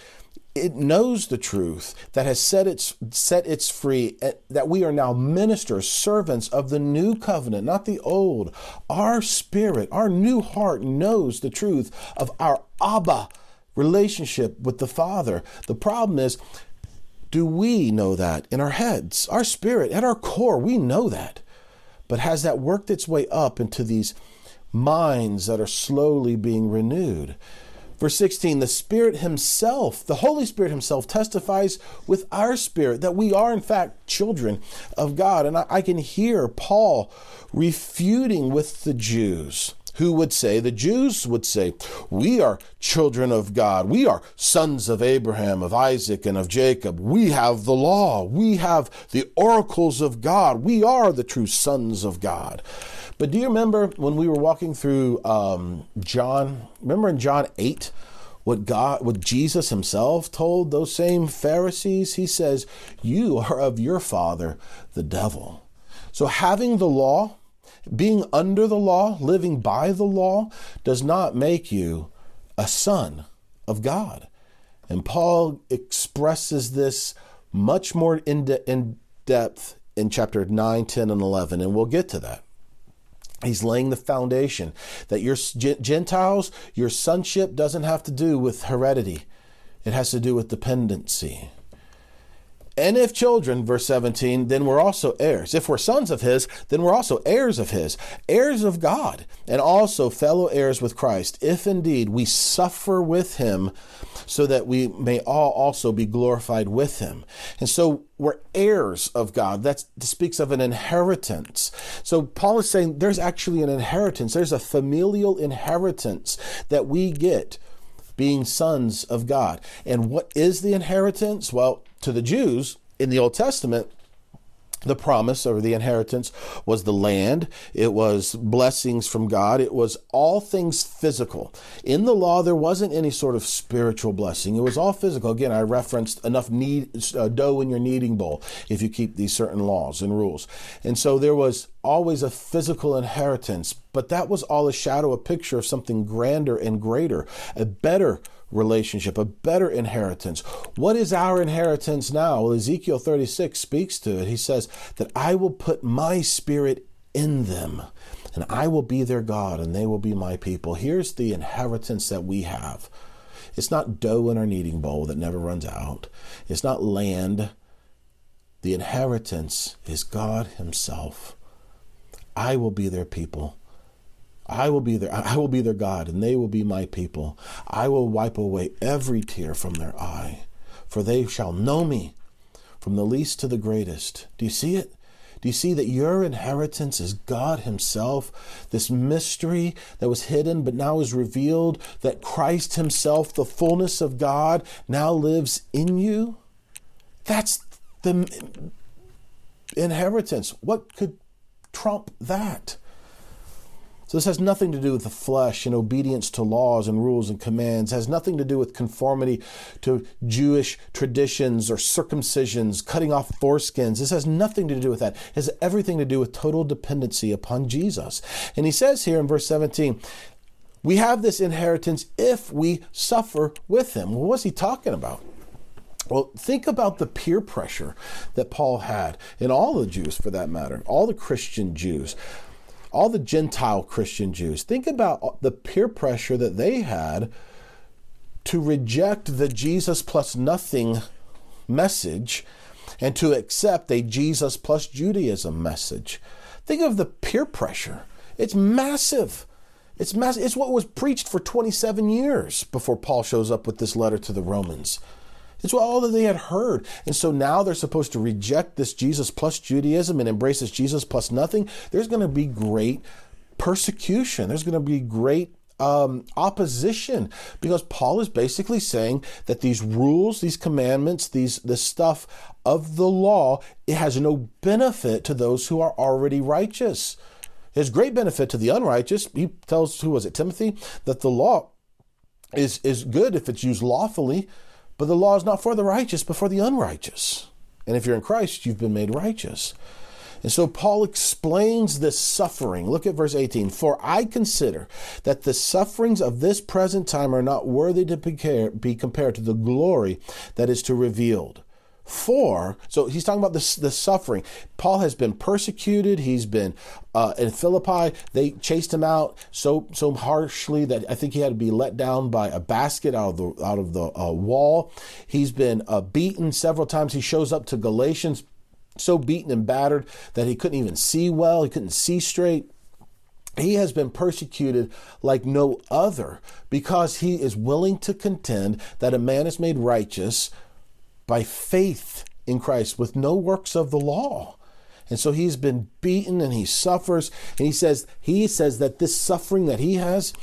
it knows the truth that has set its set its free eh, that we are now ministers servants of the new covenant not the old. Our spirit our new heart knows the truth of our abba relationship with the father. The problem is do we know that in our heads? Our spirit at our core we know that. But has that worked its way up into these minds that are slowly being renewed Verse 16, the Spirit Himself, the Holy Spirit Himself, testifies with our spirit that we are, in fact, children of God. And I, I, can hear Paul refuting with the Jews who would say, the Jews would say, we are children of God. We are sons of Abraham, of Isaac, and of Jacob. We have the law. We have the oracles of God. We are the true sons of God. But do you remember when we were walking through um, John? Remember in John 8? What God, what Jesus himself told those same Pharisees, he says, You are of your father, the devil. So having the law, being under the law, living by the law, does not make you a son of God. And Paul expresses this much more in, de- in depth in chapter 9, 10, and 11, and we'll get to that. He's laying the foundation that your Gentiles, your sonship doesn't have to do with heredity. It has to do with dependency. And if children, verse 17, then we're also heirs. If we're sons of his, then we're also heirs of his, heirs of God, and also fellow heirs with Christ, if indeed we suffer with him, so that we may all also be glorified with him. And so we're heirs of God. That speaks of an inheritance. So Paul is saying there's actually an inheritance, there's a familial inheritance that we get being sons of God. And what is the inheritance? Well, to the Jews in the Old Testament, the promise or the inheritance was the land. It was blessings from God. It was all things physical. In the law, there wasn't any sort of spiritual blessing. It was all physical. Again, I referenced enough need, uh, dough in your kneading bowl if you keep these certain laws and rules. And so there was always a physical inheritance, but that was all a shadow, a picture of something grander and greater, a better relationship, a better inheritance. What is our inheritance now? Well, Ezekiel 36 speaks to it. He says that I will put my spirit in them and I will be their God and they will be my people. Here's the inheritance that we have. It's not dough in our kneading bowl that never runs out. It's not land. The inheritance is God Himself. I will be their people I will be their I will be their God and they will be my people. I will wipe away every tear from their eye, for they shall know me from the least to the greatest. Do you see it? Do you see that your inheritance is God Himself? This mystery that was hidden but now is revealed that Christ Himself, the fullness of God, now lives in you? That's the inheritance. What could trump that? So this has nothing to do with the flesh and obedience to laws and rules and commands. It has nothing to do with conformity to Jewish traditions or circumcisions, cutting off foreskins. This has nothing to do with that. It has everything to do with total dependency upon Jesus. And he says here in verse 17, we have this inheritance if we suffer with him. Well, what's he talking about? Well, think about the peer pressure that Paul had, and all the Jews for that matter, all the Christian Jews all the Gentile Christian Jews. Think about the peer pressure that they had to reject the Jesus plus nothing message and to accept a Jesus plus Judaism message. Think of the peer pressure. It's massive. It's massive. It's what was preached for 27 years before Paul shows up with this letter to the Romans. It's all that they had heard. And so now they're supposed to reject this Jesus plus Judaism and embrace this Jesus plus nothing. There's going to be great persecution. There's going to be great um, opposition because Paul is basically saying that these rules, these commandments, these this stuff of the law, it has no benefit to those who are already righteous. There's great benefit to the unrighteous. He tells who was it Timothy that the law is is good if it's used lawfully, but the law is not for the righteous, but for the unrighteous. And if you're in Christ, you've been made righteous. And so Paul explains this suffering. Look at verse 18. For I consider that the sufferings of this present time are not worthy to be compared to the glory that is to revealed. For, so he's talking about the, the suffering. Paul has been persecuted. He's been uh, in Philippi. They chased him out so so harshly that I think he had to be let down by a basket out of the out of the uh, wall. He's been uh, beaten several times. He shows up to Galatians so beaten and battered that he couldn't even see well, he couldn't see straight. He has been persecuted like no other because he is willing to contend that a man is made righteous by faith in Christ with no works of the law. And so he's been beaten and he suffers. And he says, he says that this suffering that he has,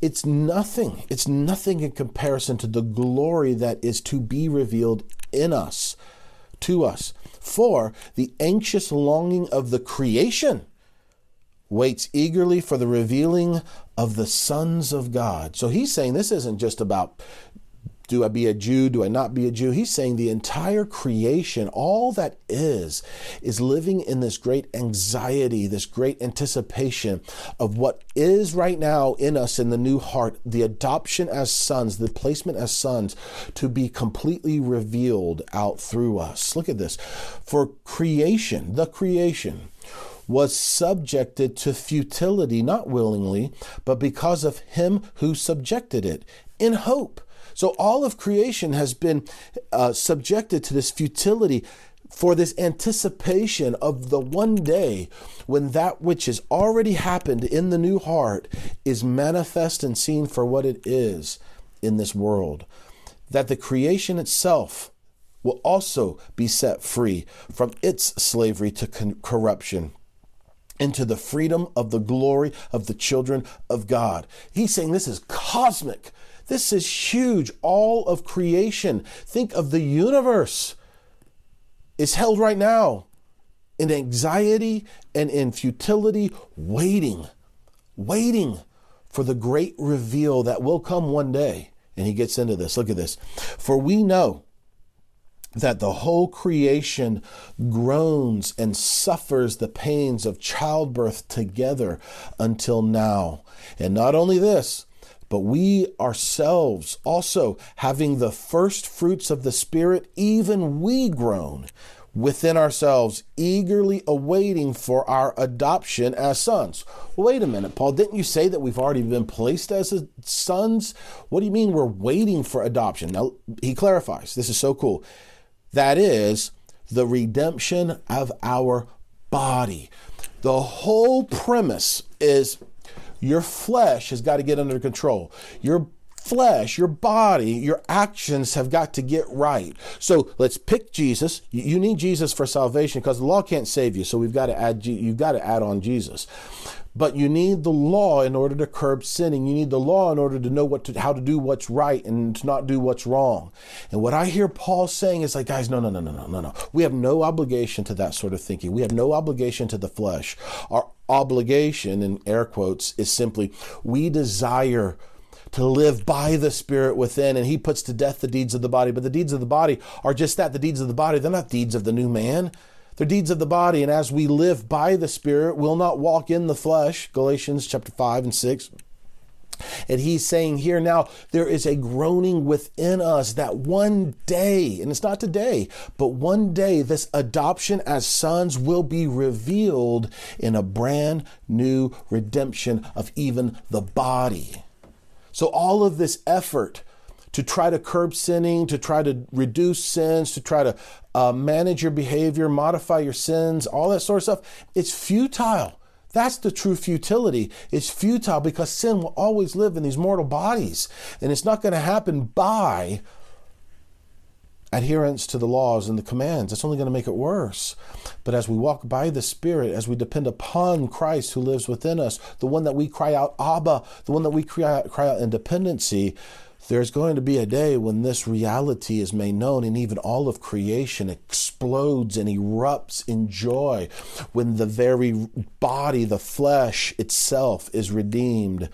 it's nothing. It's nothing in comparison to the glory that is to be revealed in us, to us. For the anxious longing of the creation waits eagerly for the revealing of the sons of God. So he's saying this isn't just about do I be a Jew? Do I not be a Jew? He's saying the entire creation, all that is, is living in this great anxiety, this great anticipation of what is right now in us in the new heart, the adoption as sons, the placement as sons to be completely revealed out through us. Look at this. For creation, the creation, was subjected to futility, not willingly, but because of him who subjected it, in hope so all of creation has been uh, subjected to this futility for this anticipation of the one day when that which has already happened in the new heart is manifest and seen for what it is in this world. That the creation itself will also be set free from its slavery to con- corruption into the freedom of the glory of the children of God. He's saying this is cosmic. This is huge. All of creation, think of the universe, is held right now in anxiety and in futility, waiting, waiting for the great reveal that will come one day. And he gets into this. Look at this. For we know that the whole creation groans and suffers the pains of childbirth together until now. And not only this, but we ourselves also having the first fruits of the Spirit, even we groan within ourselves, eagerly awaiting for our adoption as sons. Wait a minute, Paul, didn't you say that we've already been placed as sons? What do you mean we're waiting for adoption? Now, he clarifies. This is so cool. That is the redemption of our body. The whole premise is your flesh has got to get under control. Your flesh, your body, your actions have got to get right. So let's pick Jesus. You need Jesus for salvation because the law can't save you. So we've got to add, you've got to add on Jesus. But you need the law in order to curb sinning. You need the law in order to know what to, how to do what's right and to not do what's wrong. And what I hear Paul saying is like, guys, no, no, no, no, no, no, no. We have no obligation to that sort of thinking. We have no obligation to the flesh. Our obligation, in air quotes, is simply we desire to live by the Spirit within, and He puts to death the deeds of the body. But the deeds of the body are just that the deeds of the body, they're not deeds of the new man. They're deeds of the body, and as we live by the Spirit, we'll not walk in the flesh. Galatians chapter 5 and 6. And he's saying here now, there is a groaning within us that one day, and it's not today, but one day this adoption as sons will be revealed in a brand new redemption of even the body. So all of this effort to try to curb sinning, to try to reduce sins, to try to uh, manage your behavior, modify your sins, all that sort of stuff, it's futile. That's the true futility. It's futile because sin will always live in these mortal bodies. And it's not going to happen by adherence to the laws and the commands. It's only going to make it worse. But as we walk by the Spirit, as we depend upon Christ who lives within us, the one that we cry out, Abba, the one that we cry out, cry out in dependency, there's going to be a day when this reality is made known and even all of creation explodes and erupts in joy when the very body, the flesh itself, is redeemed.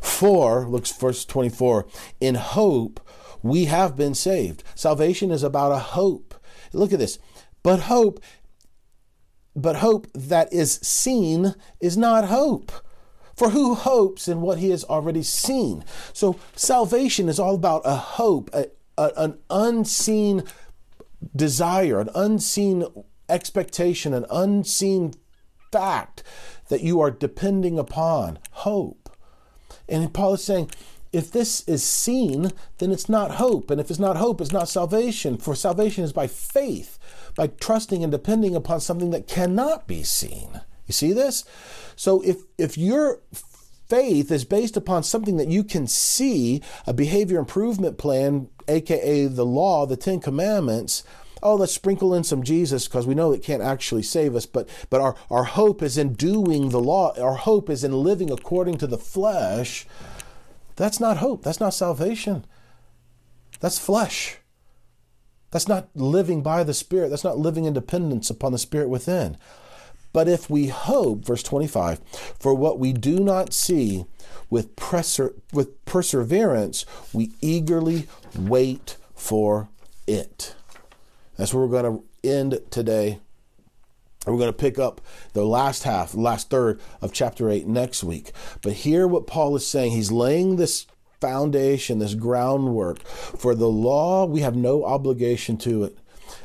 For, looks verse 24, in hope we have been saved. Salvation is about a hope. Look at this. But hope, but hope that is seen is not hope. For who hopes in what he has already seen? So salvation is all about a hope, a, a, an unseen desire, an unseen expectation, an unseen fact that you are depending upon. Hope. And Paul is saying, if this is seen, then it's not hope. And if it's not hope, it's not salvation. For salvation is by faith, by trusting and depending upon something that cannot be seen. You see this? So if if your faith is based upon something that you can see, a behavior improvement plan, aka the law, the 10 commandments, oh, let's sprinkle in some Jesus because we know it can't actually save us, but but our, our hope is in doing the law, our hope is in living according to the flesh that's not hope. That's not salvation. That's flesh. That's not living by the Spirit. That's not living in dependence upon the Spirit within. But if we hope, verse 25, for what we do not see with, preser- with perseverance, we eagerly wait for it. That's where we're going to end today. We're going to pick up the last half, last third of chapter 8 next week. But hear what Paul is saying. He's laying this foundation, this groundwork. For the law, we have no obligation to it.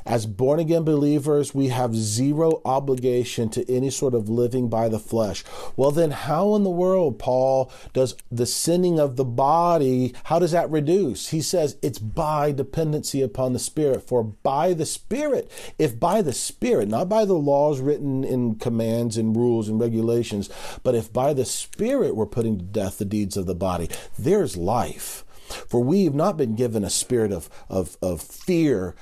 As born again believers, we have zero obligation to any sort of living by the flesh. Well, then, how in the world, Paul, does the sinning of the body, how does that reduce? He says it's by dependency upon the Spirit. For by the Spirit, if by the Spirit, not by the laws written in commands and rules and regulations, but if by the Spirit we're putting to death the deeds of the body, there's life. For we have not been given a spirit of, of, of fear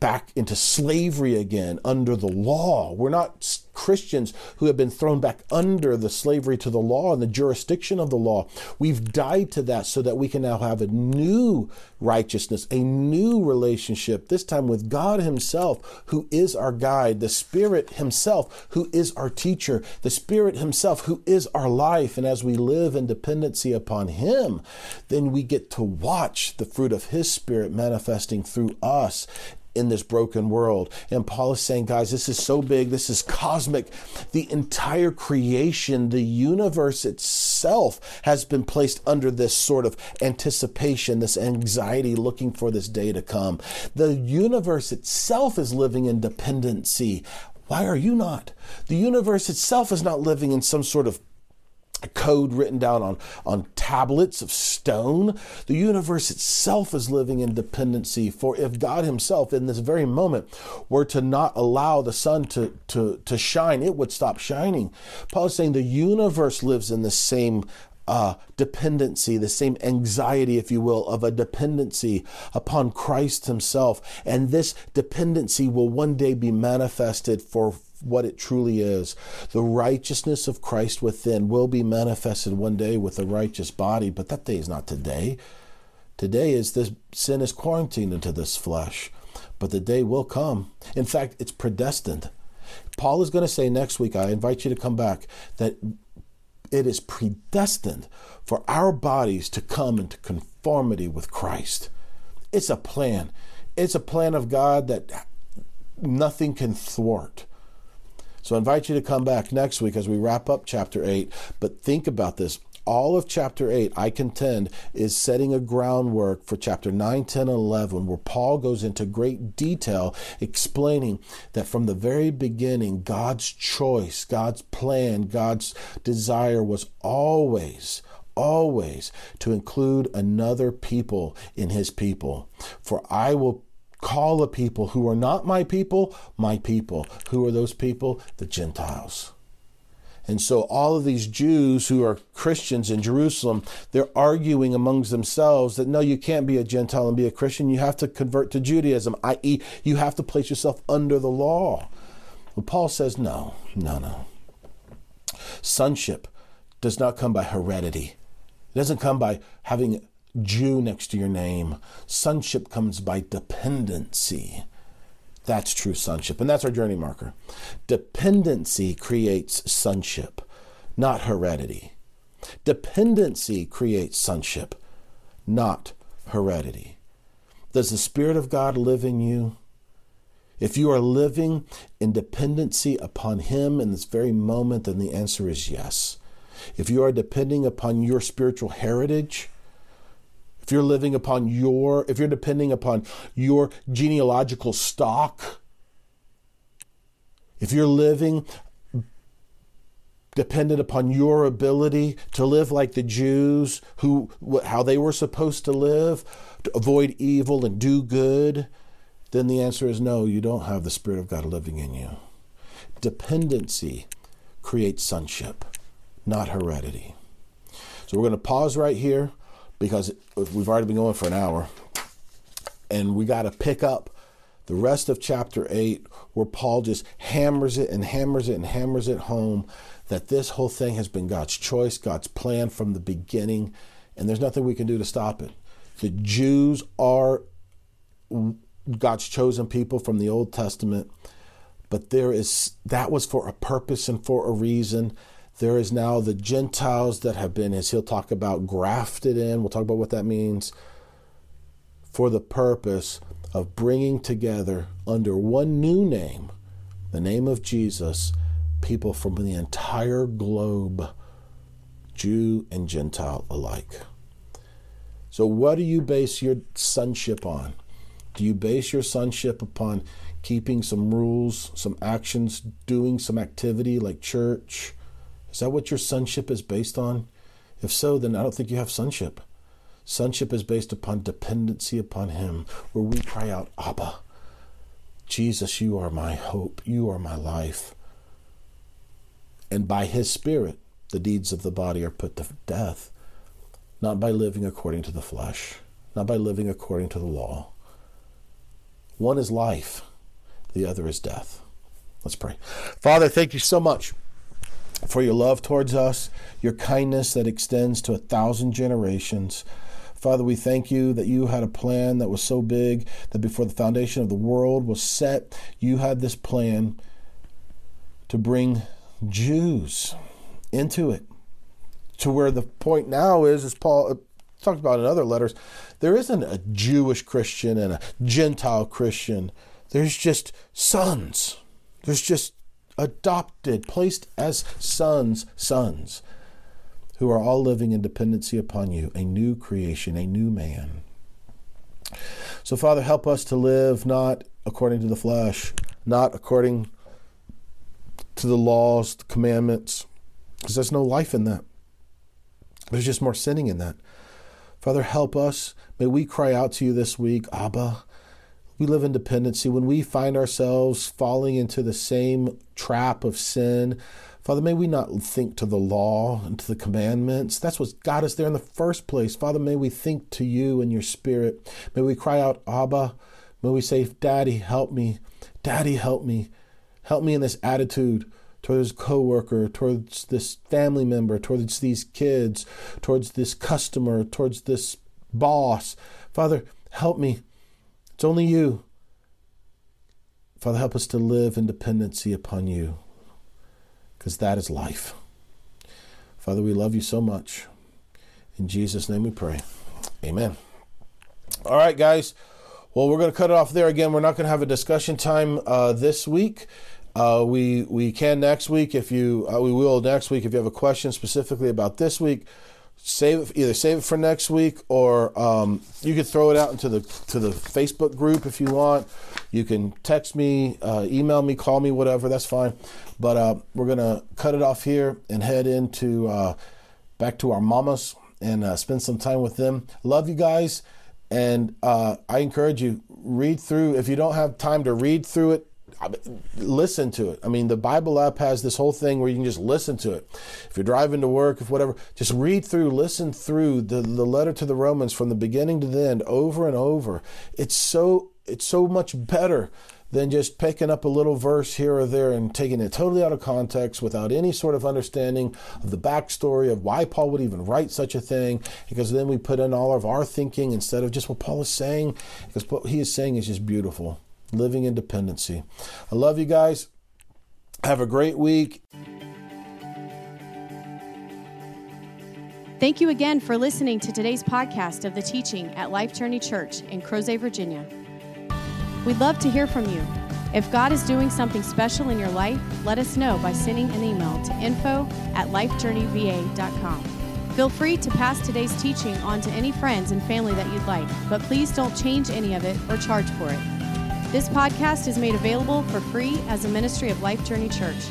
back into slavery again under the law. We're not Christians who have been thrown back under the slavery to the law and the jurisdiction of the law. We've died to that so that we can now have a new righteousness, a new relationship, this time with God Himself, who is our guide, the Spirit Himself, who is our teacher, the Spirit Himself, who is our life. And as we live in dependency upon Him, then we get to watch the fruit of His Spirit manifesting through us in this broken world. And Paul is saying, guys, this is so big, this is cosmic. The entire creation, the universe itself has been placed under this sort of anticipation, this anxiety looking for this day to come. The universe itself is living in dependency. Why are you not? The universe itself is not living in some sort of code written down on, on tablets of stone. The universe itself is living in dependency. For if God Himself, in this very moment, were to not allow the sun to, to, to shine, it would stop shining. Paul is saying the universe lives in the same uh, dependency, the same anxiety, if you will, of a dependency upon Christ Himself. And this dependency will one day be manifested for what it truly is. The righteousness of Christ within will be manifested one day with a righteous body, but that day is not today. Today is this sin is quarantined into this flesh, but the day will come. In fact, it's predestined. Paul is going to say next week, I invite you to come back, that it is predestined for our bodies to come into conformity with Christ. It's a plan. It's a plan of God that nothing can thwart. So I invite you to come back next week as we wrap up chapter 8. But think about this. All of chapter 8, I contend, is setting a groundwork for chapter 9, 10, and 11, where Paul goes into great detail explaining that from the very beginning, God's choice, God's plan, God's desire was always always to include another people in his people. For I will call a people who are not my people, my people. Who are those people? The Gentiles. And so all of these Jews who are Christians in Jerusalem, they're arguing amongst themselves that no, you can't be a Gentile and be a Christian. You have to convert to Judaism, i.e., you have to place yourself under the law. Well, Paul says, no, no, no. Sonship does not come by heredity. It doesn't come by having Jew next to your name. Sonship comes by dependency. That's true sonship. And that's our journey marker. Dependency creates sonship, not heredity. Dependency creates sonship, not heredity. Does the Spirit of God live in you? If you are living in dependency upon Him in this very moment, then the answer is yes. If you are depending upon your spiritual heritage, if you're living upon your, if you're depending upon your genealogical stock, if you're living dependent upon your ability to live like the Jews, who how they were supposed to live, to avoid evil and do good, then the answer is no, you don't have the Spirit of God living in you. Dependency creates sonship, not heredity. So we're going to pause right here because we've already been going for an hour. And we got to pick up the rest of chapter 8 where Paul just hammers it and hammers it and hammers it home that this whole thing has been God's choice, God's plan from the beginning, and there's nothing we can do to stop it. The Jews are God's chosen people from the Old Testament, but there is that was for a purpose and for a reason. There is now the Gentiles that have been, as he'll talk about, grafted in. We'll talk about what that means for the purpose of bringing together under one new name, the name of Jesus, people from the entire globe, Jew and Gentile alike. So, what do you base your sonship on? Do you base your sonship upon keeping some rules, some actions, doing some activity like church? Is that what your sonship is based on? If so, then I don't think you have sonship. Sonship is based upon dependency upon Him, where we cry out, Abba, Jesus, you are my hope, you are my life. And by His Spirit, the deeds of the body are put to death, not by living according to the flesh, not by living according to the law. One is life, the other is death. Let's pray. Father, thank you so much for your love towards us, your kindness that extends to a thousand generations. Father, we thank you that you had a plan that was so big that before the foundation of the world was set, you had this plan to bring Jews into it. To where the point now is, as Paul uh, talked about in other letters, there isn't a Jewish Christian and a Gentile Christian. There's just sons. There's just adopted, placed as sons, sons, who are all living in dependency upon you, a new creation, a new man. So, Father, help us to live not according to the flesh, not according to the laws, the commandments, because there's no life in that. There's just more sinning in that. Father, help us. May we cry out to you this week, Abba, we live in dependency, when we find ourselves falling into the same trap of sin, Father, may we not think to the law and to the commandments. That's what got us there in the first place. Father, may we think to you and your spirit. May we cry out, Abba. May we say, Daddy, help me. Daddy, help me. Help me in this attitude towards coworker, towards this family member, towards these kids, towards this customer, towards this boss. Father, help me. It's only you. Father, help us to live in dependency upon you, because that is life. Father, we love you so much. In Jesus' name we pray. Amen. All right, guys. Well, we're going to cut it off there again. We're not going to have a discussion time uh, this week. Uh, we we can next week if you uh, we will next week if you have a question specifically about this week save it, either save it for next week or um, you could throw it out into the to the Facebook group if you want. You can text me, uh, email me, call me, whatever. That's fine. But uh, we're gonna cut it off here and head into uh, back to our mamas and uh, spend some time with them. Love you guys. And uh, I encourage you, read through. If you don't have time to read through it, listen to it. I mean, the Bible app has this whole thing where you can just listen to it. If you're driving to work, if whatever, just read through, listen through the, the letter to the Romans from the beginning to the end over and over. It's so it's so much better than just picking up a little verse here or there and taking it totally out of context without any sort of understanding of the backstory of why Paul would even write such a thing. Because then we put in all of our thinking instead of just what Paul is saying. Because what he is saying is just beautiful living in dependency. I love you guys. Have a great week. Thank you again for listening to today's podcast of the teaching at Life Journey Church in Crozet, Virginia. We'd love to hear from you. If God is doing something special in your life, let us know by sending an email to info at lifejourneyva.com. Feel free to pass today's teaching on to any friends and family that you'd like, but please don't change any of it or charge for it. This podcast is made available for free as a ministry of Life Journey Church.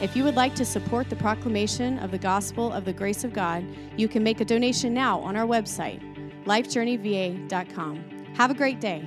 If you would like to support the proclamation of the gospel of the grace of God, you can make a donation now on our website, lifejourneyva.com. Have a great day.